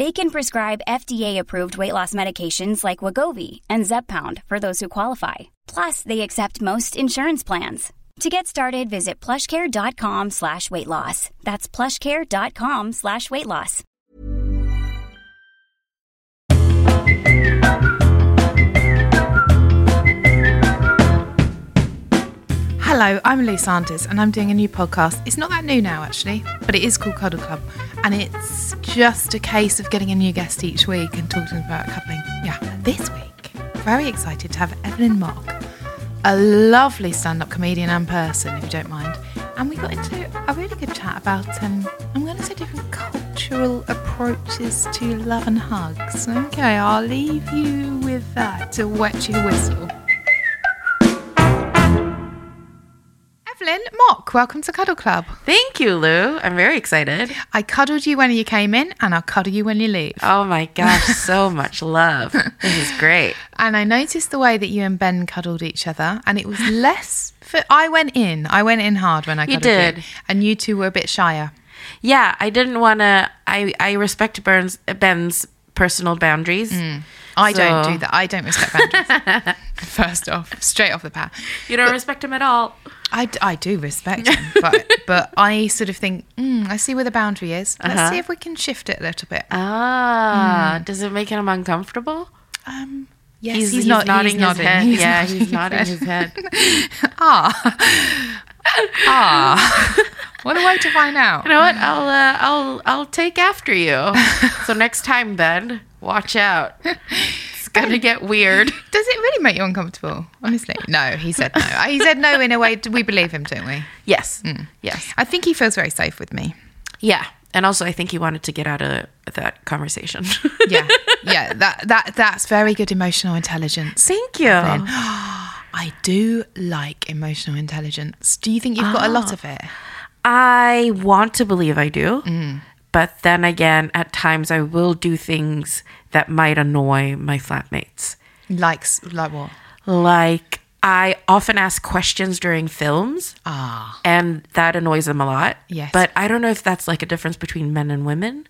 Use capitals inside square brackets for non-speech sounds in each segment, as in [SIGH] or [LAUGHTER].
They can prescribe FDA-approved weight loss medications like Wegovy and Zepbound for those who qualify. Plus, they accept most insurance plans. To get started, visit plushcare.com slash weight loss. That's plushcare.com slash weight loss. Hello, I'm Lou Sanders, and I'm doing a new podcast. It's not that new now, actually, but it is called Cuddle Club, and it's just a case of getting a new guest each week and talking about coupling. Yeah, this week, very excited to have Evelyn Mok, a lovely stand-up comedian and person, if you don't mind, and we got into a really good chat about, um, I'm going to say different cultural approaches to love and hugs. Okay, I'll leave you with that to wet your whistle. Evelyn Mok, welcome to Cuddle Club. Thank you, Lou. I'm very excited. I cuddled you when you came in, and I'll cuddle you when you leave. Oh my gosh, [LAUGHS] so much love. This is great. And I noticed the way that you and Ben cuddled each other, and it was less. For, I went in. I went in hard when I You cuddled did. and you two were a bit shyer. Yeah, I didn't want to. I I respect Ben's Ben's personal boundaries. Mm. I don't do that. I don't respect boundaries. [LAUGHS] [LAUGHS] First off, straight off the bat, You don't respect him at all. I, I do respect him, [LAUGHS] but but I sort of think mm, I see where the boundary is. Let's Uh-huh. see if we can shift it a little bit. Ah, does it make him uncomfortable? Um, yes, he's, he's, he's not, nodding he's his nodding. head. He's yeah, he's nodding his head. [LAUGHS] Ah, ah. what a way to find out. You know what? I'll uh, I'll I'll take after you. so next time, Ben, watch out. It's gonna get weird. [LAUGHS] Does it really make you uncomfortable? Honestly, no. He said no. He said no in a way. We believe him, don't we? Yes, mm. yes, I think he feels very safe with me. yeah. And also, I think he wanted to get out of that conversation. Yeah, [LAUGHS] yeah. That that that's very good emotional intelligence. Thank you. [GASPS] I do like emotional intelligence. Do you think you've got a lot ah. of it? I want to believe I do. Mm. But then again, at times I will do things that might annoy my flatmates. Like like what? Like, I often ask questions during films, Ah, and that annoys them a lot. Yes. But I don't know if that's like a difference between men and women.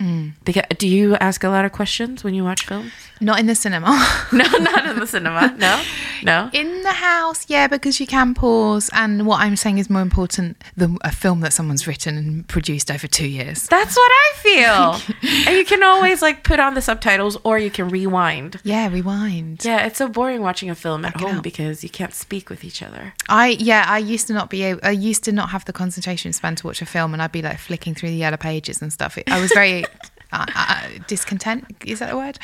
Mm. Because do you ask a lot of questions when you watch films? not in the cinema. [LAUGHS] No, not in the cinema. No, no. In the house, yeah, because you can pause. And what I'm saying is more important than a film that someone's written and produced over two years. That's what I feel. [LAUGHS] and you can always like put on the subtitles or you can rewind. Yeah, rewind. Yeah, it's so boring watching a film at home out. because you can't speak with each other. I yeah, I used to not be able. I used to not have the concentration span to watch a film, and I'd be like flicking through the yellow pages and stuff. I was very uh, uh, discontent. Is that a word?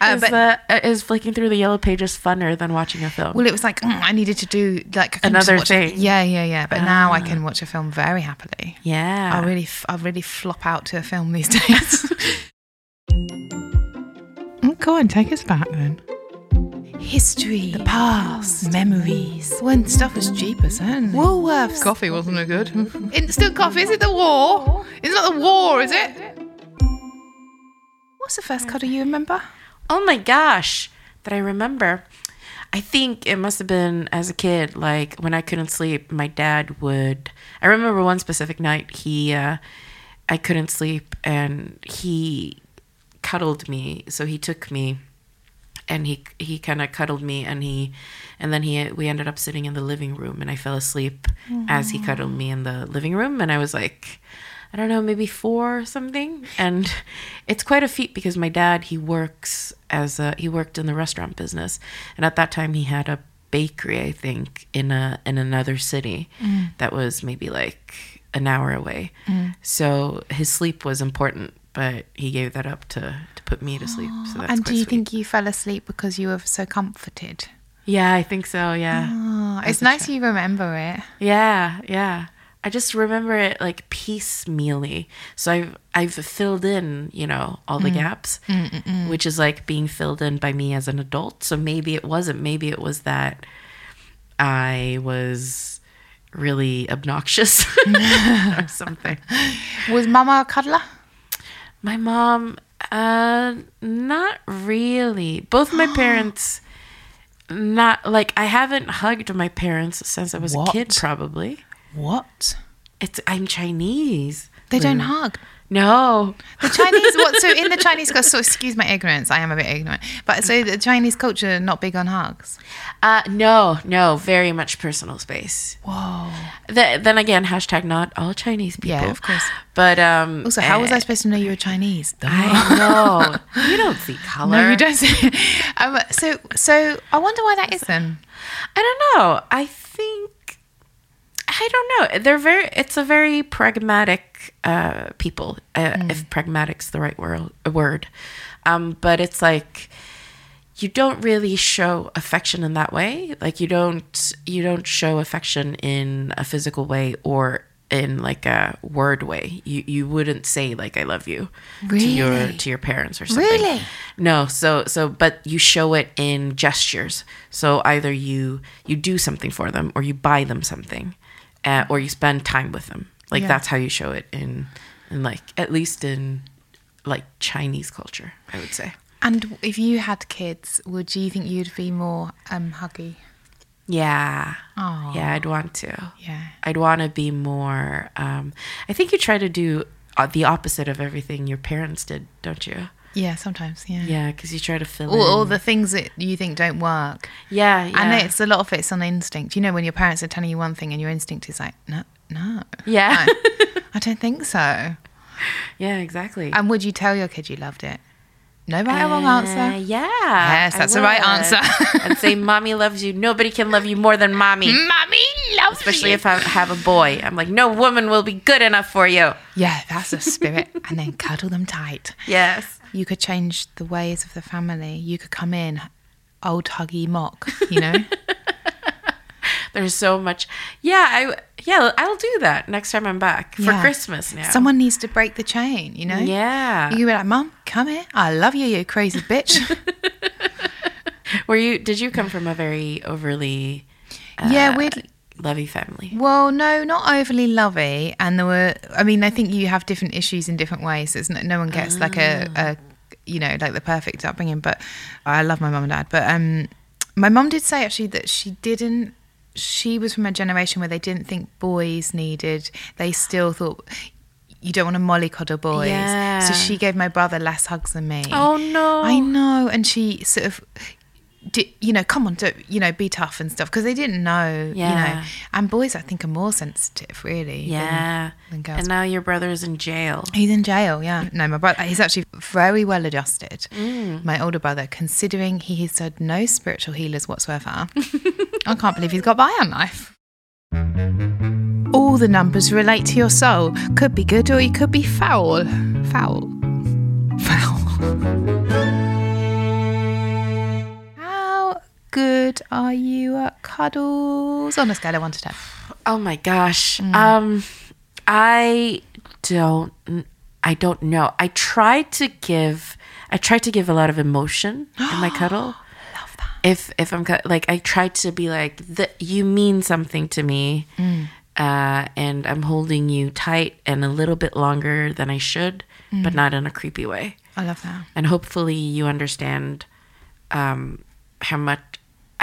Uh, is, but the, is flicking through the yellow pages funner than watching a film? well, it was like mm, I needed to do like I couldn't just Another thing. Yeah, yeah, yeah. But now I can watch a film very happily. yeah. I really, I really flop out to a film these days. oh, [LAUGHS] go on, take us back then. History, the past, memories. When stuff was cheaper, then. Woolworths. Coffee wasn't a good. [LAUGHS] Instant coffee. Is it the war? It's not the war, is it? What's the first cuddle you remember? oh my gosh, that I remember. I think it must have been as a kid, like when I couldn't sleep, my dad would. I remember one specific night, he, uh, I couldn't sleep and he cuddled me. So he took me and he he kind of cuddled me and he and then he we ended up sitting in the living room and I fell asleep as he cuddled me in the living room and I was like I don't know, maybe four or something. And it's quite a feat because my dad, he works as a, he worked in the restaurant business. And at that time he had a bakery, I think, in a, in another city mm. that was maybe like an hour away. Mm. So his sleep was important, but he gave that up to, to put me to sleep. So that's and do you sweet. think you fell asleep because you were so comforted? Yeah, I think so. Yeah. Oh, it's nice you remember it. Yeah, yeah. I just remember it like piecemeally. So I've I've filled in, you know, all the gaps, which is like being filled in by me as an adult. So maybe it wasn't. Maybe it was that I was really obnoxious [LAUGHS] or [LAUGHS] something. Was Mama a cuddler? My mom, uh, not really. Both my [GASPS] parents, not like I haven't hugged my parents since I was a kid. Probably. What? It's I'm Chinese. They don't hug. No. The Chinese, what? So in the [LAUGHS] Chinese culture, so excuse my ignorance, I am a bit ignorant, but so the Chinese culture not big on hugs. Uh, no, no, very much personal space. Whoa. Th- then again, hashtag not all Chinese people. Yeah, of course. But um, Also, how was eh, I supposed to know you were Chinese? I know [LAUGHS] you don't see color. No, you don't. say- [LAUGHS] um, so, so I wonder why that is then. I don't know. I think I don't know. They're very. It's a very pragmatic uh, people. Uh, If pragmatic's the right word, word. Um, but it's like you don't really show affection in that way. Like you don't you don't show affection in a physical way or in like a word way. You you wouldn't say like I love you to your to your parents or something. Really? No, so so but you show it in gestures. So either you you do something for them or you buy them something uh, or you spend time with them. Like Yeah. that's how you show it in in like at least in like Chinese culture, I would say. And if you had kids, would you think you'd be more um, huggy? Yeah. Aw. Yeah, I'd want to. Yeah. I'd want to be more. Um, I think you try to do uh, the opposite of everything your parents did, don't you? Yeah, sometimes. Yeah. Yeah, because you try to fill All, all the things that you think don't work. yeah, yeah. And it's a lot of it's on instinct. You know, when your parents are telling you one thing and your instinct is like, no, no. Yeah. No, I don't think so. [LAUGHS] yeah, exactly. And would you tell your kid you loved it? No right or wrong Uh, answer. Yeah. Yes, that's the right answer. [LAUGHS] I'd say, "Mommy loves you. Nobody can love you more than mommy." Mummy loves you. Especially you. if I have a boy, I'm like, "No woman will be good enough for you." Yeah, that's the spirit. [LAUGHS] and then cuddle them tight. Yes. You could change the ways of the family. You could come in, old huggy Mok, you know? [LAUGHS] There's so much. Yeah, I yeah, I'll do that next time I'm back for Yeah. Christmas now. Someone needs to break the chain, you know? Yeah. You be like, Mum, come here. I love you, you crazy bitch. [LAUGHS] [LAUGHS] Were you? Did you come from a very overly yeah, we'd lovey family? Well, no, not overly lovey. And there were, I mean, I think you have different issues in different ways. It's no, no one gets like a, a, you know, like the perfect upbringing. But I love my mum and dad. But um, my mum did say actually that she didn't. She was from a generation where they didn't think boys needed. They still thought you don't want to mollycoddle boys. Yeah. So she gave my brother less hugs than me. Oh no! I know, and she sort of, did, you know, come on, do, you know, be tough and stuff because they didn't know, you know. And boys, I think, are more sensitive, really. Yeah. than girls. and now your brother's in jail. He's in jail, yeah. No, my brother, he's actually very well adjusted. Mm. My older brother, considering he has had no spiritual healers whatsoever, [LAUGHS] I can't believe he's got by on life. All the numbers relate to your soul. Could be good or you could be foul. Foul. Foul. [LAUGHS] good are you at cuddles? On a scale of one to ten. Oh my gosh. Mm. Um I don't I don't know. I try to give I try to give a lot of emotion [GASPS] in my cuddle. Love that. If if I'm like I try to be like the, you mean something to me. Mm. Uh, and I'm holding you tight and a little bit longer than I should, but Mm. not in a creepy way. I love that. And hopefully you understand um, how much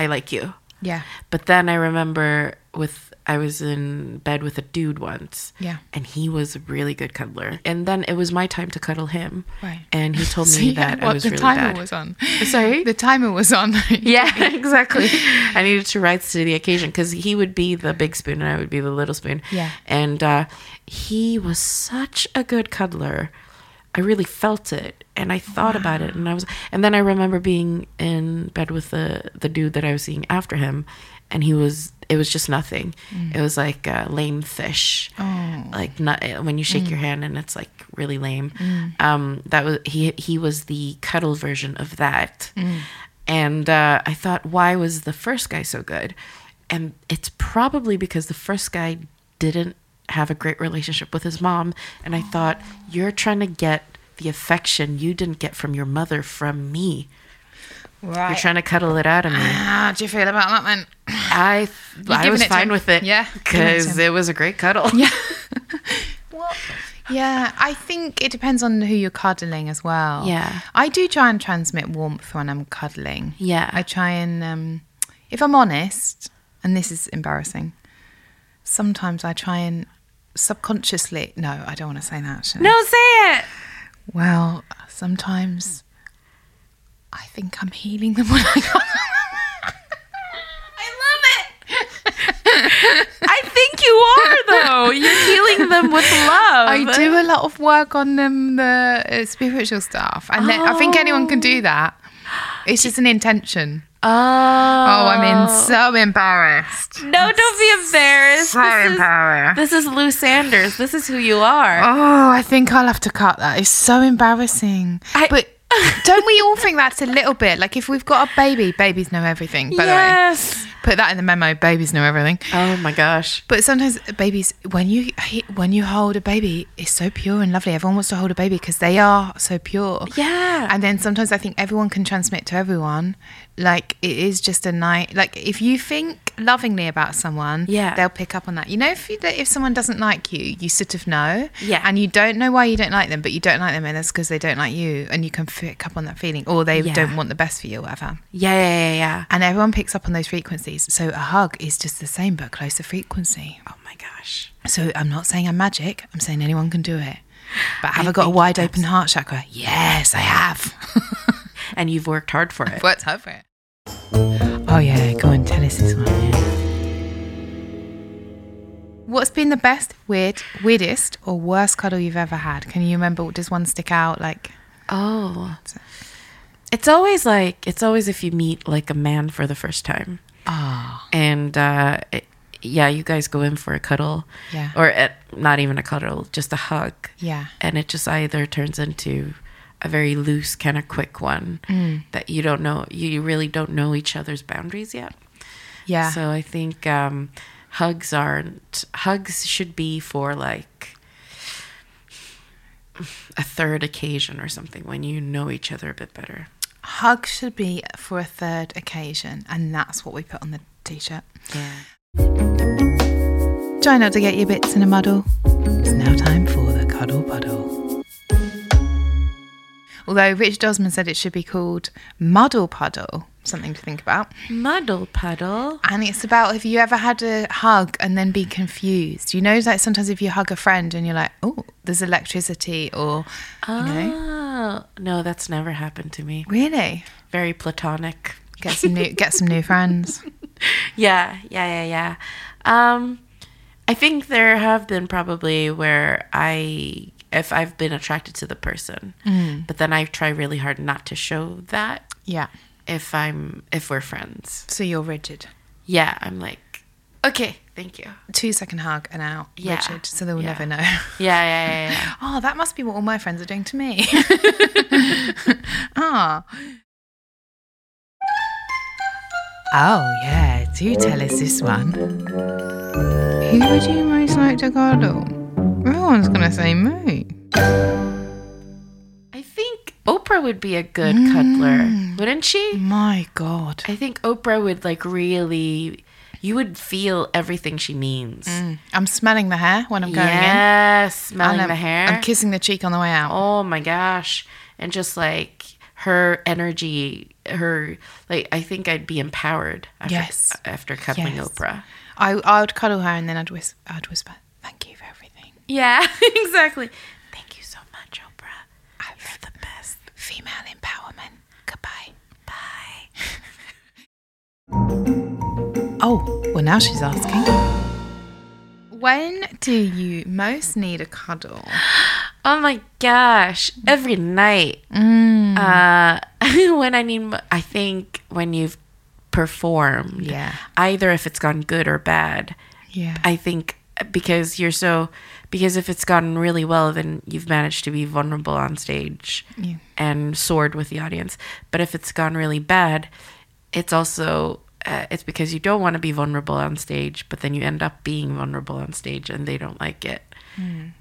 I like you. Yeah. But then I remember with I was in bed with a dude once. Yeah. And he was a really good cuddler. And then it was my time to cuddle him. Right. And he told [LAUGHS] me you that I was the really timer bad. was on. Sorry? The timer was on. [LAUGHS] yeah, [LAUGHS] exactly. I needed to rise to the occasion because he would be the big spoon and I would be the little spoon. Yeah. And uh, he was such a good cuddler. I really felt it, and I thought about it, and I was, and then I remember being in bed with the the dude that I was seeing after him, and he was. It was just nothing. It was like uh, lame fish, like not when you shake your hand and it's like really lame. Um, that was he. He was the cuddle version of that. And uh, I thought, why was the first guy so good? And it's probably because the first guy didn't have a great relationship with his mom. And I thought, you're trying to get the affection you didn't get from your mother from me. Right. You're trying to cuddle it out of me. How do you feel about that then? I I was fine with it. Yeah, giving it because it was a great cuddle. Yeah. [LAUGHS] well, yeah, I think it depends on who you're cuddling as well. Yeah. I do try and transmit warmth when I'm cuddling. Yeah. I try and, um, if I'm honest, and this is embarrassing, sometimes I try and subconsciously, no, I don't want to say that. No, say it. Well, sometimes I think I'm healing them when I cuddle. I love it. I think you are though. You're healing them with love. I do a lot of work on them, the uh, spiritual stuff, and then I think anyone can do that. It's just an intention. Oh, Oh, I'm in oh. so embarrassed. No, don't be [LAUGHS] embarrassed. So this, is, embarrassed. this is Lou Sanders. This is who you are. Oh, I think I'll have to cut that. It's so embarrassing. I- but [LAUGHS] don't we all think that's a little bit like if we've got a baby, babies know everything. By yes. the way, put that in the memo. Babies know everything. Oh my gosh. But sometimes babies, when you when you hold a baby, it's so pure and lovely. Everyone wants to hold a baby because they are so pure. Yeah. And then sometimes I think everyone can transmit to everyone. Like it is just a night. Like if you think lovingly about someone, Yeah. they'll pick up on that. You know, if you, if someone doesn't like you, you sort of know. Yeah. And you don't know why you don't like them, but you don't like them, and that's because they don't like you, and you can pick up on that feeling, or they Yeah. don't want the best for you, or whatever. Yeah, yeah, yeah, yeah. And everyone picks up on those frequencies. So a hug is just the same, but closer frequency. Oh my gosh. So I'm not saying I'm magic. I'm saying anyone can do it. But have I, I got a wide open heart chakra? Yes, I have. [LAUGHS] And you've worked hard for it. Worked hard for it. Oh yeah, go and tell us this one. What's been the best, weird, weirdest, or worst cuddle you've ever had? Can you remember? Does one stick out? Like, Oh. It's always like it's always if you meet like a man for the first time. ah, and uh, it, yeah, you guys go in for a cuddle, Yeah. or uh not even a cuddle, just a hug, yeah, and it just either turns into a very loose, kind of quick one Mm. that you don't know, you really don't know each other's boundaries yet. yeah. So I think um, hugs aren't hugs should be for like a third occasion or something when you know each other a bit better. hug should be for a third occasion, and that's what we put on the t-shirt. Yeah. Try not to get your bits in a muddle. It's now time for the cuddle puddle. Although Richard Osman said it should be called muddle puddle, something to think about. Muddle puddle. And it's about have you ever had a hug and then be confused? You know, like sometimes if you hug a friend and you're like, oh, there's electricity, or you know, Oh no, that's never happened to me. really Very platonic. get some new get some new friends. [LAUGHS] Yeah, yeah, yeah, yeah. Um, I think there have been probably where I, if I've been attracted to the person, but then I try really hard not to show that Yeah, if I'm if we're friends. so you're rigid. Yeah, I'm like, okay, thank you. Two second hug and out, Yeah. rigid. So they will Yeah. never know. Yeah, yeah, yeah, yeah. [LAUGHS] Oh, that must be what all my friends are doing to me. [LAUGHS] Ah. Oh, yeah. Do tell us this one. Who would you most like to cuddle? Everyone's going to say me. I think Oprah would be a good cuddler, mm. wouldn't she? My God. I think Oprah would like really. You would feel everything she means. Mm. I'm smelling the hair when I'm going in. yes, smelling And I'm, the hair. I'm kissing the cheek on the way out. Oh my gosh. And just like her energy, her like I think I'd be empowered after, Yes. after cuddling Yes. Oprah. I, I would cuddle her and then I'd, whis- I'd whisper, thank you for everything. Yeah, [LAUGHS] exactly. Thank you so much, Oprah. You're the best. Female empowerment. Goodbye. Bye. [LAUGHS] Oh, well, now she's asking. When do you most need a cuddle? [GASPS] Oh my gosh, every night. Uh, [LAUGHS] when I need, I think when you've performed, Yeah. either if it's gone good or bad. Yeah. I think because you're so, because if it's gone really well, then you've managed to be vulnerable on stage Yeah. and soared with the audience. But if it's gone really bad, it's also uh, it's because you don't want to be vulnerable on stage, but then you end up being vulnerable on stage, and they don't like it,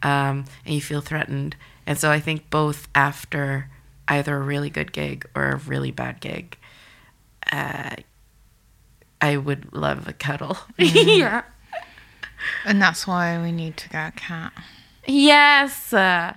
um, and you feel threatened. And so I think both after either a really good gig or a really bad gig, uh, I would love a cuddle. [LAUGHS] yeah. And that's why we need to get a cat. Yes. Uh,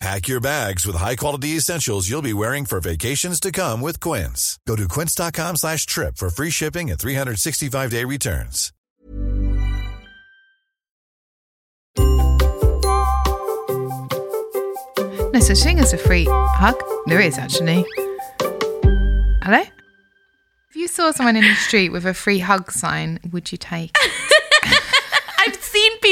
Pack your bags with high-quality essentials you'll be wearing for vacations to come with Quince. Go to quince.com slash trip for free shipping and 365-day returns. No such thing as a free hug. There is actually. Hello? If you saw someone in the street with a free hug sign, would you take? [LAUGHS]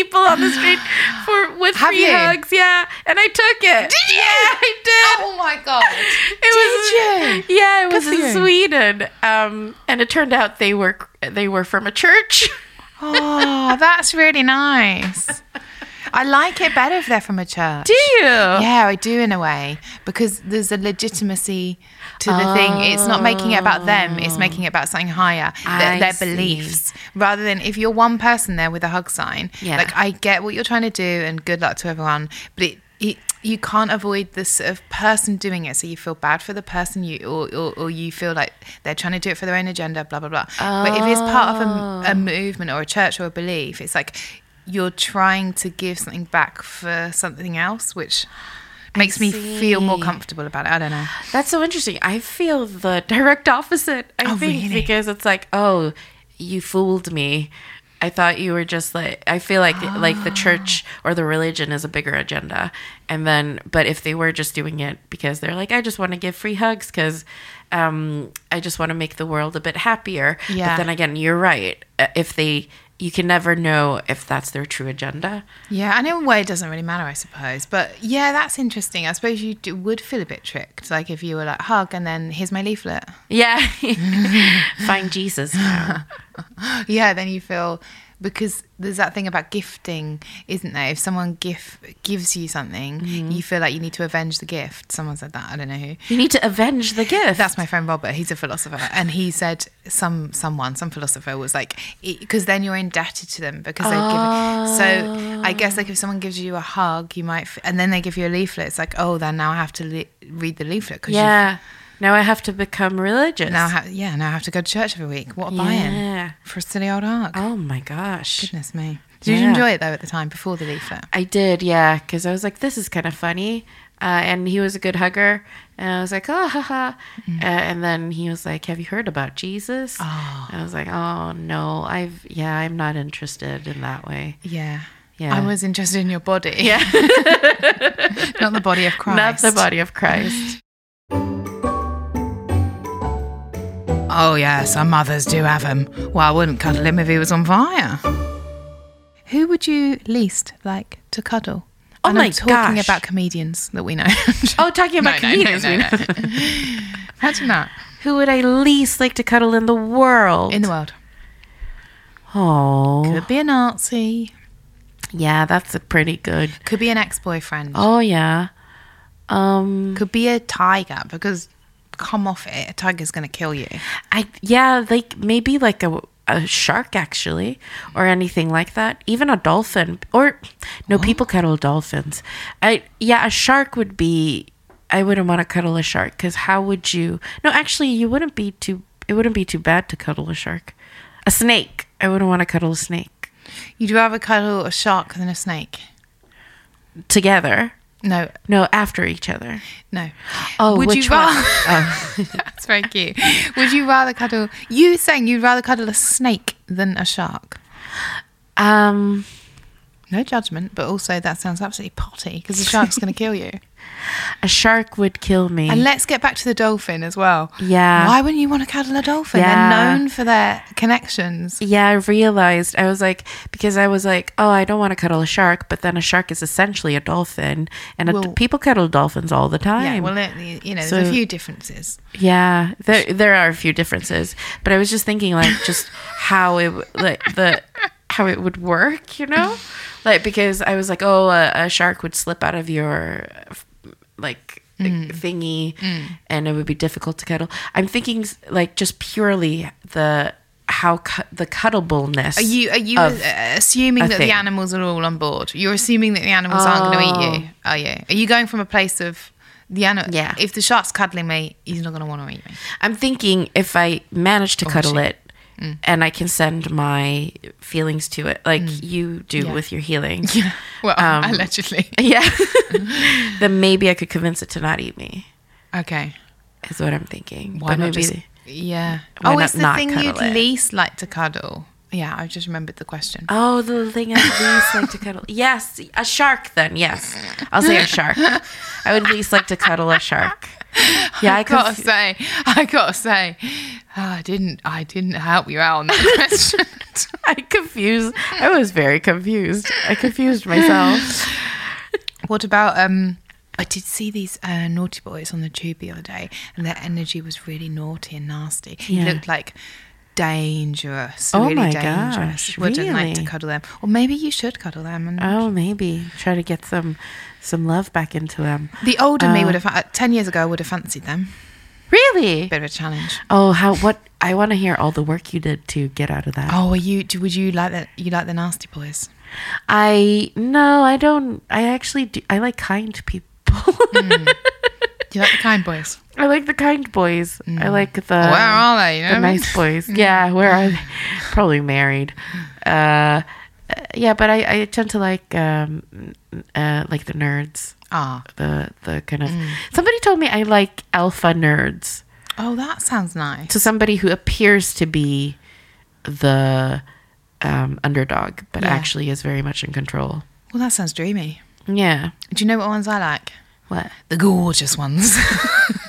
People on the street for with Have free you? hugs, yeah, and I took it. Did you? Yeah, I did. Oh my god! [LAUGHS] It was, Did you? Yeah, it was in. Sweden, um, and it turned out they were they were from a church. [LAUGHS] Oh, that's really nice. I like it better if they're from a church. Do you? Yeah, I do in a way because there's a legitimacy to the thing. It's not making it about them; it's ah. making it about something higher, th- their see. beliefs, rather than if you're one person there with a hug sign. Yeah. Like I get what you're trying to do, and good luck to everyone, but it. it you can't avoid the sort of person doing it, so you feel bad for the person you, or, or, or you feel like they're trying to do it for their own agenda, blah blah blah. But if it's part of a, a oh. movement or a church or a belief, it's like you're trying to give something back for something else, which makes me feel more comfortable about it. I don't know. That's so interesting. I feel the direct opposite. I Oh, think really? because it's like, oh, you fooled me. I thought you were just like I feel like like the church [GASPS] or the religion is a bigger agenda, and then but if they were just doing it because they're like I just want to give free hugs because um, I just want to make the world a bit happier. Yeah. But then again, you're right. Uh, If they you can never know if that's their true agenda. Yeah, and in a way, it doesn't really matter, I suppose. But yeah, that's interesting. I suppose you do, would feel a bit tricked, like if you were like hug and then here's my leaflet. Yeah. [LAUGHS] Find Jesus. [LAUGHS] Yeah, then you feel because there's that thing about gifting, isn't there? If someone give gives you something, mm-hmm. you feel like you need to avenge the gift. Someone said that. I don't know who. You need to avenge the gift. That's my friend Robert. He's a philosopher, and he said some someone some philosopher was like because then you're indebted to them because they've given. So I guess like if someone gives you a hug, you might f- and then they give you a leaflet. It's like oh, then now I have to le- read the leaflet because yeah. Now I have to become religious. Now, I ha- yeah, now I have to go to church every week. What a buy-in Yeah. for a silly old ark. Oh my gosh. Goodness me. Did you Yeah. enjoy it though at the time before the leaflet? I did, yeah, because I was like, this is kind of funny. Uh, and he was a good hugger. And I was like, oh, ha, Mm. Uh, and then he was like, have you heard about Jesus? Oh. I was like, oh, no, I've, yeah, I'm not interested in that way. Yeah. Yeah. I was interested in your body. Yeah. [LAUGHS] Not the body of Christ. [LAUGHS] Not the body of Christ. Oh, yeah, some mothers do have him. Well, I wouldn't cuddle him if he was on fire. Who would you least like to cuddle? Oh and my I'm talking gosh. about comedians that we know. [LAUGHS] Oh, talking about [LAUGHS] No, no, no, comedians. no, we no. know. [LAUGHS] Imagine that. Who would I least like to cuddle in the world? In the world. Oh, Could be a Nazi. yeah, that's a pretty good. Could be an ex-boyfriend. Oh yeah. Um, Could be a tiger because come off it, a tiger's going to kill you. I yeah, like maybe like a a shark actually, or anything like that. Even a dolphin, or no, people cuddle dolphins. I yeah, a shark would be. I wouldn't want to cuddle a shark because how would you? No, actually, you wouldn't be too. It wouldn't be too bad to cuddle a shark. A snake. I wouldn't want to cuddle a snake You'd rather cuddle a shark than a snake? together. No, No, after each other. no. Oh, would you rather? Oh. [LAUGHS] That's very cute. Would you rather cuddle? You saying you'd rather cuddle a snake than a shark. Um. No judgment, but also that sounds absolutely potty because the shark's going to kill you. [LAUGHS] A shark would kill me. And let's get back to the dolphin as well. Yeah. Why wouldn't you want to cuddle a dolphin? Yeah. They're known for their connections. yeah, I realized I was like because I was like, oh, I don't want to cuddle a shark, but then a shark is essentially a dolphin, and a, Well- people cuddle dolphins all the time. Yeah, well, it, you know, there's a few differences. Yeah, there there are a few differences, but I was just thinking like just how it like the how it would work, you know, [LAUGHS] like because I was like, oh, a, a shark would slip out of your like mm. thingy, mm. and it would be difficult to cuddle. I'm thinking like just purely the how cu- the cuddleableness. Are you are you assuming that thing. the animals are all on board? You're assuming that the animals aren't going to eat you. Oh. oh are you? Are you going from a place of the animal? Yeah. If the shark's cuddling me, he's not going to want to eat me. I'm thinking if I manage to cuddle she- it and I can send my feelings to it, like you do Yeah. with your healing. [LAUGHS] Yeah. Well, [LAUGHS] Um, allegedly. [LAUGHS] Yeah. then maybe I could convince it to not eat me, Okay. is what I'm thinking. Why but not maybe just? Yeah. why oh, not it's the thing you'd it? least like to cuddle. Yeah, I just remembered the question. Oh, the thing I least like to cuddle. Yes, a shark then, yes. I'll say a shark. I would least like to cuddle a shark. [LAUGHS] Yeah, I I gotta could. say, I gotta say, ah, I didn't, I didn't help you out on that [LAUGHS] question. I confused. I was very confused. I confused myself. [LAUGHS] What about um? I did see these uh, naughty boys on the tube the other day, and their energy was really naughty and nasty. Yeah. It looked like dangerous, Oh really my dangerous. gosh, Wouldn't like to cuddle them, or maybe you should cuddle them. And Oh, maybe try to get some some love back into them. the older me Uh, would have uh, ten years ago. I would have fancied them. Really? Bit of a challenge. Oh, how what? I want to hear all the work you did to get out of that. Oh, are you? do- Would you like that? You like the nasty boys? I no, I don't. I actually do. I like kind people. [LAUGHS] Do you like the kind boys? I like the kind boys. I like the Where are they? You know the what mean? nice boys. [LAUGHS] Yeah, where are they? [LAUGHS] Probably married. Uh, uh, yeah, but I, I tend to like um uh like the nerds. Ah, The the kind of somebody told me I like alpha nerds. oh, that sounds nice. To somebody who appears to be the um, underdog, but Yeah. actually is very much in control. Well, that sounds dreamy. Yeah. Do you know what ones I like? What? The gorgeous ones. [LAUGHS]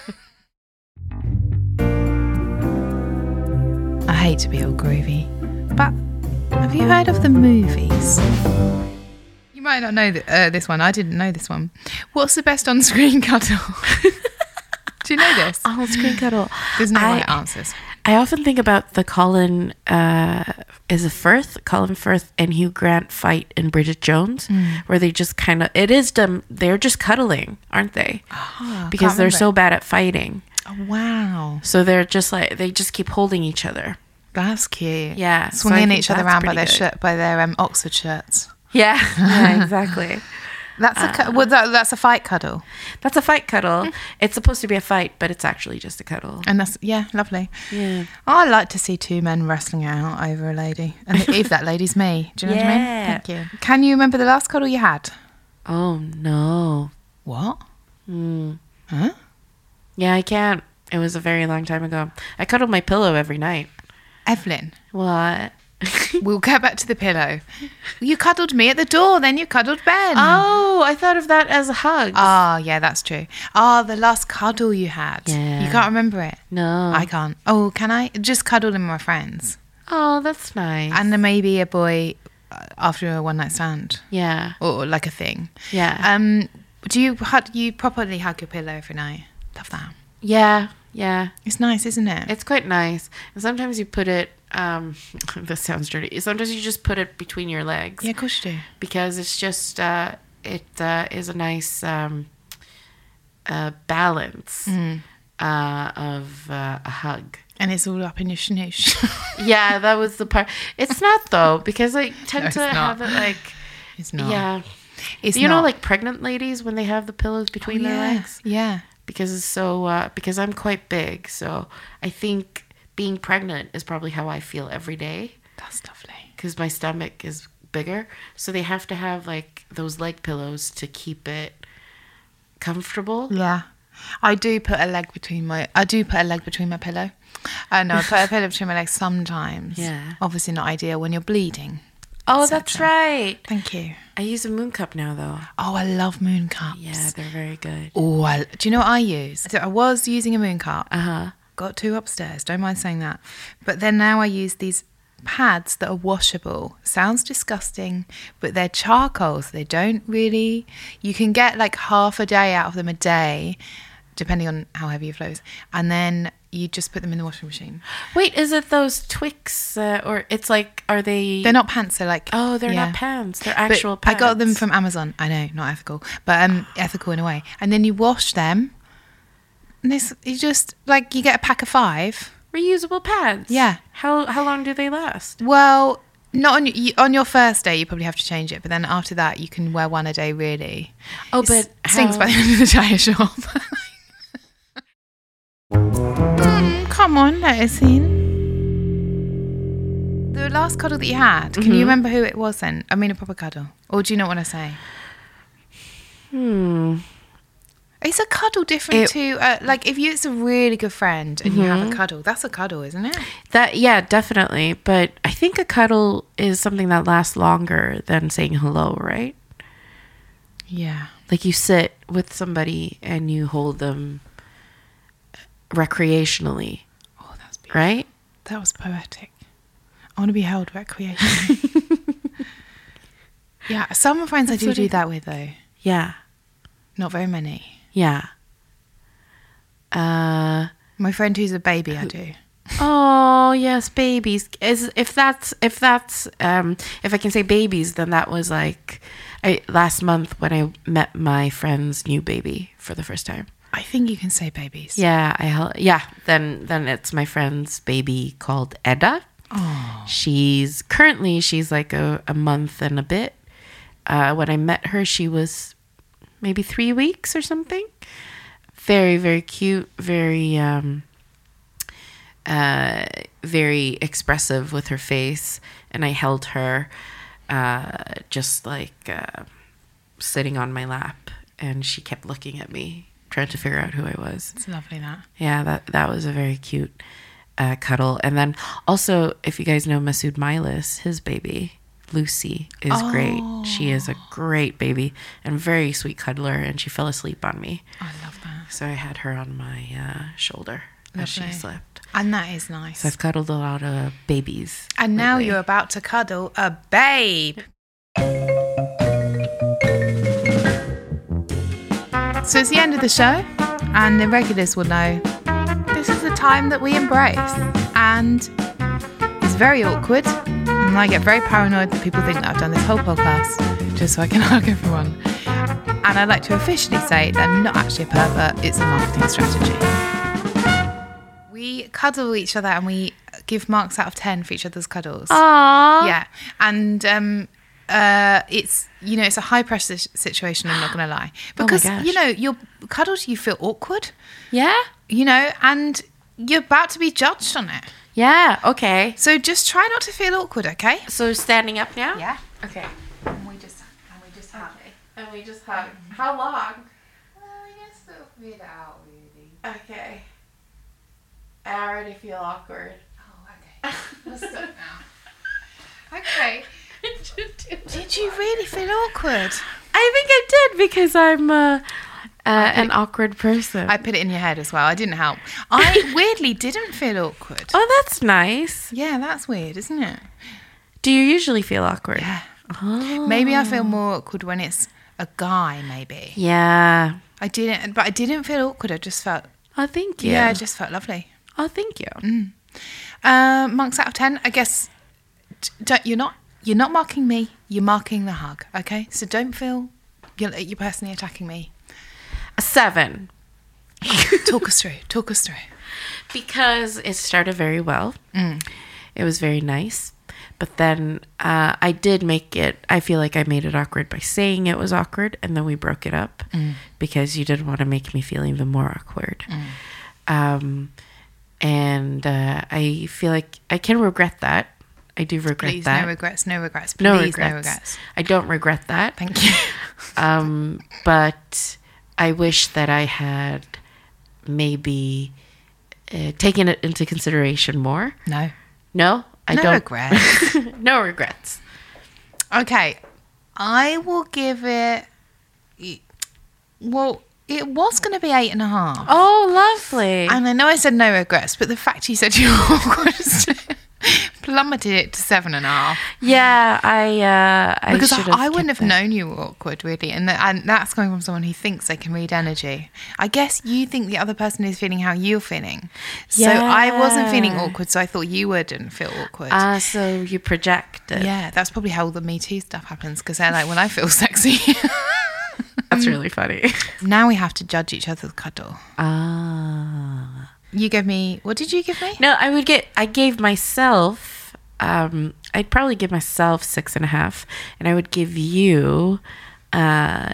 hate to be all groovy, but have you heard of the movies? You might not know th- uh, this one. I didn't know this one. What's the best on-screen [LAUGHS] cuddle? [LAUGHS] Do you know this? [LAUGHS] On screen cuddle. There's no I, right answers. I often think about the Colin uh, is it Firth, Colin Firth and Hugh Grant fight in Bridget Jones, Mm. where they just kind of it is them. They're just cuddling, aren't they? [GASPS] because they're remember. so bad at fighting. Oh, wow, So they're just like they just keep holding each other. That's cute. Yeah, swinging think each other around by their good. shirt, by their um, Oxford shirts. Yeah, [LAUGHS] yeah, [LAUGHS] exactly. That's a cu- um, well, that, that's a fight cuddle, That's a fight cuddle. Mm. it's supposed to be a fight, but it's actually just a cuddle. and that's yeah, lovely. Yeah. I like to see two men wrestling out over a lady, and [LAUGHS] if that lady's me, do you know what I mean? Yeah. Thank you. Can you remember the last cuddle you had? Oh no. What? Hmm. Huh? Yeah, I can't. It was a very long time ago. I cuddled my pillow every night. Evelyn. What? [LAUGHS] We'll go back to the pillow. You cuddled me at the door, then you cuddled Ben. oh, I thought of that as a hug. Ah, yeah, that's true. Ah, the last cuddle you had. Yeah. You can't remember it. no. I can't. Oh, can I? Just cuddled in with my friends. oh, that's nice. And then maybe a boy uh, after a one night stand yeah. or like a thing. Yeah. Um, do you hug, you properly hug your pillow every night? Love that. yeah. Yeah. It's nice, isn't it? It's quite nice. And sometimes you put it um [LAUGHS] this sounds dirty. Sometimes you just put it between your legs. yeah, of course you do. because it's just uh, it uh, is a nice um, uh, balance Mm. uh, of uh, a hug. And it's all up in your snoosh. [LAUGHS] Yeah, that was the part. It's not though because I tend No, to it's have it like it's not. yeah. It's you know, like pregnant ladies when they have the pillows between Oh, their yeah. legs Yeah. Because it's so uh, because I'm quite big, so I think being pregnant is probably how I feel every day That's lovely. because my stomach is bigger. So they have to have like those leg pillows to keep it comfortable. Yeah. I do put a leg between my I do put a leg between my pillow. Uh, no, I put a pillow between my legs sometimes. [LAUGHS] Yeah. Obviously not ideal when you're bleeding. Oh, that's right. Thank you. I use a moon cup now though. Oh, I love moon cups. Yeah, they're very good. Oh, I, do you know what I use? So I was using a moon cup. Uh huh. Got two upstairs. Don't mind saying that. But then now I use these pads that are washable. Sounds disgusting, but they're charcoal, so they don't really. You can get like half a day out of them a day, depending on how heavy your flow is, and then you just put them in the washing machine. Wait, is it those Twix uh, or it's like are they? They're not pants. They're like Oh, they're yeah. not pants. They're But actual. I got them from Amazon. I know, not ethical, but um, [GASPS] ethical in a way. And then you wash them. And this, you just like you get a pack of five. reusable pads. Yeah. How how long do they last? Well, not on you, on your first day. You probably have to change it, but then after that, you can wear one a day. Really. Oh, It's- but stinks how- by the end of the day. [LAUGHS] Sure. [LAUGHS] Come on, let us in. The last cuddle that you had, can Mm-hmm. you remember who it was then? I mean, a proper cuddle, or do you not want to say? Hmm. Is a cuddle different It- to uh, like if you it's a really good friend and you Mm-hmm. have a cuddle? That's a cuddle, isn't it? That yeah, definitely. But I think a cuddle is something that lasts longer than saying hello, right? Yeah. Like you sit with somebody and you hold them recreationally. Right? That was poetic. I want to be held recreationally. [LAUGHS] yeah, some friends I do do I- that with though. Yeah. Not very many. Yeah. Uh My friend who's a baby, I do. oh yes, babies. Is if that's if that's um if I can say babies, then that was like I last month when I met my friend's new baby for the first time. I think you can say babies. Yeah, I hel- yeah. Then then it's my friend's baby called Edda. Oh. She's currently she's like a, a month and a bit. Uh, when I met her, she was maybe three weeks or something. Very very cute. Very um, uh, very expressive with her face, and I held her uh, just like uh, sitting on my lap, and she kept looking at me, trying to figure out who I was. It's lovely that. Yeah, that that was a very cute uh, cuddle. And then also, if you guys know Masud Milas, his baby Lucy is great. She is a great baby and very sweet cuddler, and she fell asleep on me. I love that. So I had her on my uh, shoulder as she slept. And that is nice. So I've cuddled a lot of babies. and now you're about to cuddle a babe. So it's the end of the show, and the regulars will know this is the time that we embrace. And it's very awkward, and I get very paranoid that people think that I've done this whole podcast just so I can [LAUGHS] hug everyone. And I'd like to officially say that I'm not actually a pervert, it's a marketing strategy. We cuddle each other and we give marks out of 10 for each other's cuddles. Aww. Yeah, and um, uh, it's you know it's a high pressure situation. I'm not going [GASPS] to lie Oh because gosh. you know you're cuddled. You feel awkward. Yeah. You know, and you're about to be judged on it. Yeah. Okay. So just try not to feel awkward, okay? So standing up now. Yeah. Okay. And we just and we just hug. And we just hug. How long? Well, we just sort of read it out, really. Okay. I already feel awkward. Oh, okay. Let's stop now. Okay. [LAUGHS] [LAUGHS] Did you really feel awkward? I think I did because I'm uh, uh, an awkward person. I put it in your head as well. I didn't help. I [LAUGHS] weirdly didn't feel awkward. oh, that's nice. Yeah, that's weird, isn't it? Do you usually feel awkward? Yeah. Oh. Maybe I feel more awkward when it's a guy. Maybe Yeah. I didn't, but I didn't feel awkward. I just felt, Oh, thank you. yeah, I just felt lovely. oh, thank you. Uh, marks out of ten, I guess. d- Don't, you're not you're not marking me. You're marking the hug. Okay, so don't feel you're, you're personally attacking me. A seven. [LAUGHS] Talk us through. Talk us through. because it started very well. It was very nice. But then uh, I did make it, I feel like I made it awkward by saying it was awkward. And then we broke it up because you didn't want to make me feel even more awkward. Um, and uh, I feel like I can regret that. I do regret Please, that. no regrets. No regrets. Please, No no regrets. regrets. I don't regret that. Thank you. [LAUGHS] Um, but I wish that I had maybe uh, taken it into consideration more. No. No, I no don't. regrets. [LAUGHS] no regrets. okay, I will give it. Well, it was going to be eight and a half. Oh, lovely. And I know I said no regrets, but the fact you said [LAUGHS] you were awkward plummeted it to seven and a half. yeah, I. Uh, I Because I, I wouldn't have that. known you were awkward, really. And, and that's coming from someone who thinks they can read energy. I guess you think the other person is feeling how you're feeling. yeah. So I wasn't feeling awkward, so I thought you wouldn't feel awkward. Ah, so you projected. yeah, that's probably how all the Me Too stuff happens because they're like, well, I feel [LAUGHS] sexy. That's really funny. now we have to judge each other's cuddle. Ah. You gave me, what did you give me? No, I would get. I gave myself. Um, I'd probably give myself six and a half, and I would give you uh,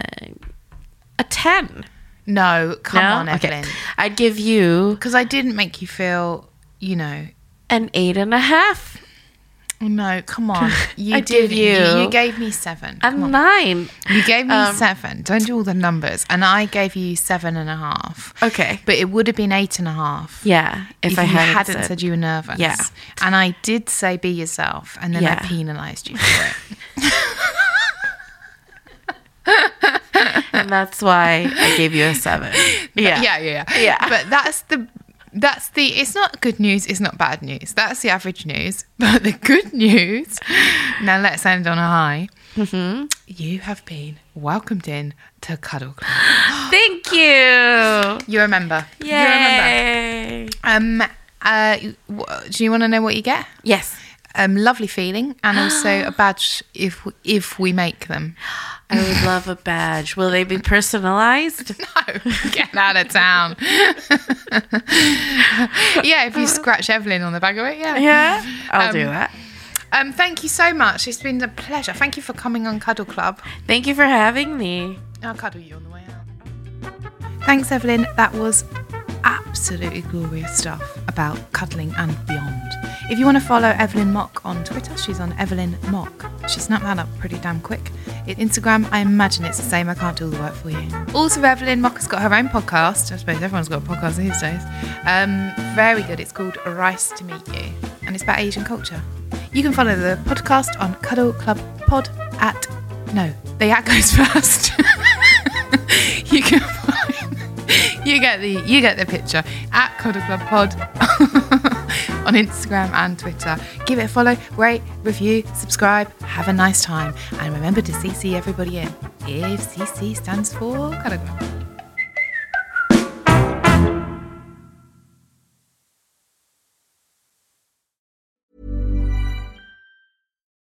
a ten. No, come No? on, Okay. Evelyn. I'd give you Because I didn't make you feel, you know, an eight and a half. No, come on. [LAUGHS] You I'd did give you You gave me seven. A Come on. nine. You gave me Um, seven. Don't do all the numbers. And I gave you seven and a half. Okay. But it would have been eight and a half. Yeah. If, If, I you hadn't, hadn't, said, said, you were nervous. Yeah. And I did say be yourself. And then Yeah. I penalised you [LAUGHS] for it. and that's why I gave you a seven. [LAUGHS] Yeah. yeah, yeah, yeah. Yeah. But that's the that's the it's not good news, it's not bad news. That's the average news. [LAUGHS] But the good news, now let's end on a high. Mm-hmm. You have been welcomed in to Cuddle Club. [GASPS] Thank you. You remember. Yeah. You remember. Um uh do you want to know what you get? Yes. Um lovely feeling and [GASPS] also a badge if if we make them. I would love a badge. Will they be personalized? [LAUGHS] No, get out of town. [LAUGHS] yeah, if you scratch Evelyn on the back of it, yeah. Yeah. I'll do Um, that. Um, thank you so much. It's been a pleasure. Thank you for coming on Cuddle Club. Thank you for having me. I'll cuddle you on the way out. Thanks, Evelyn. That was absolutely glorious stuff about cuddling and beyond. If you want to follow Evelyn Mok on Twitter, she's on Evelyn Mok. She snapped that up pretty damn quick. In Instagram, I imagine it's the same. I can't do all the work for you. Also, Evelyn Mok has got her own podcast. I suppose everyone's got a podcast these days. Um, very good. It's called Rice to Meet You, and it's about Asian culture. You can follow the podcast on Cuddle Club Pod at no, the at goes [LAUGHS] first. [LAUGHS] you can you get the you get the picture at Cuddle Club Pod [LAUGHS] on Instagram and Twitter. Give it a follow, rate, review, subscribe. Have a nice time, and remember to CC everybody in. If CC stands for Cuddle Club.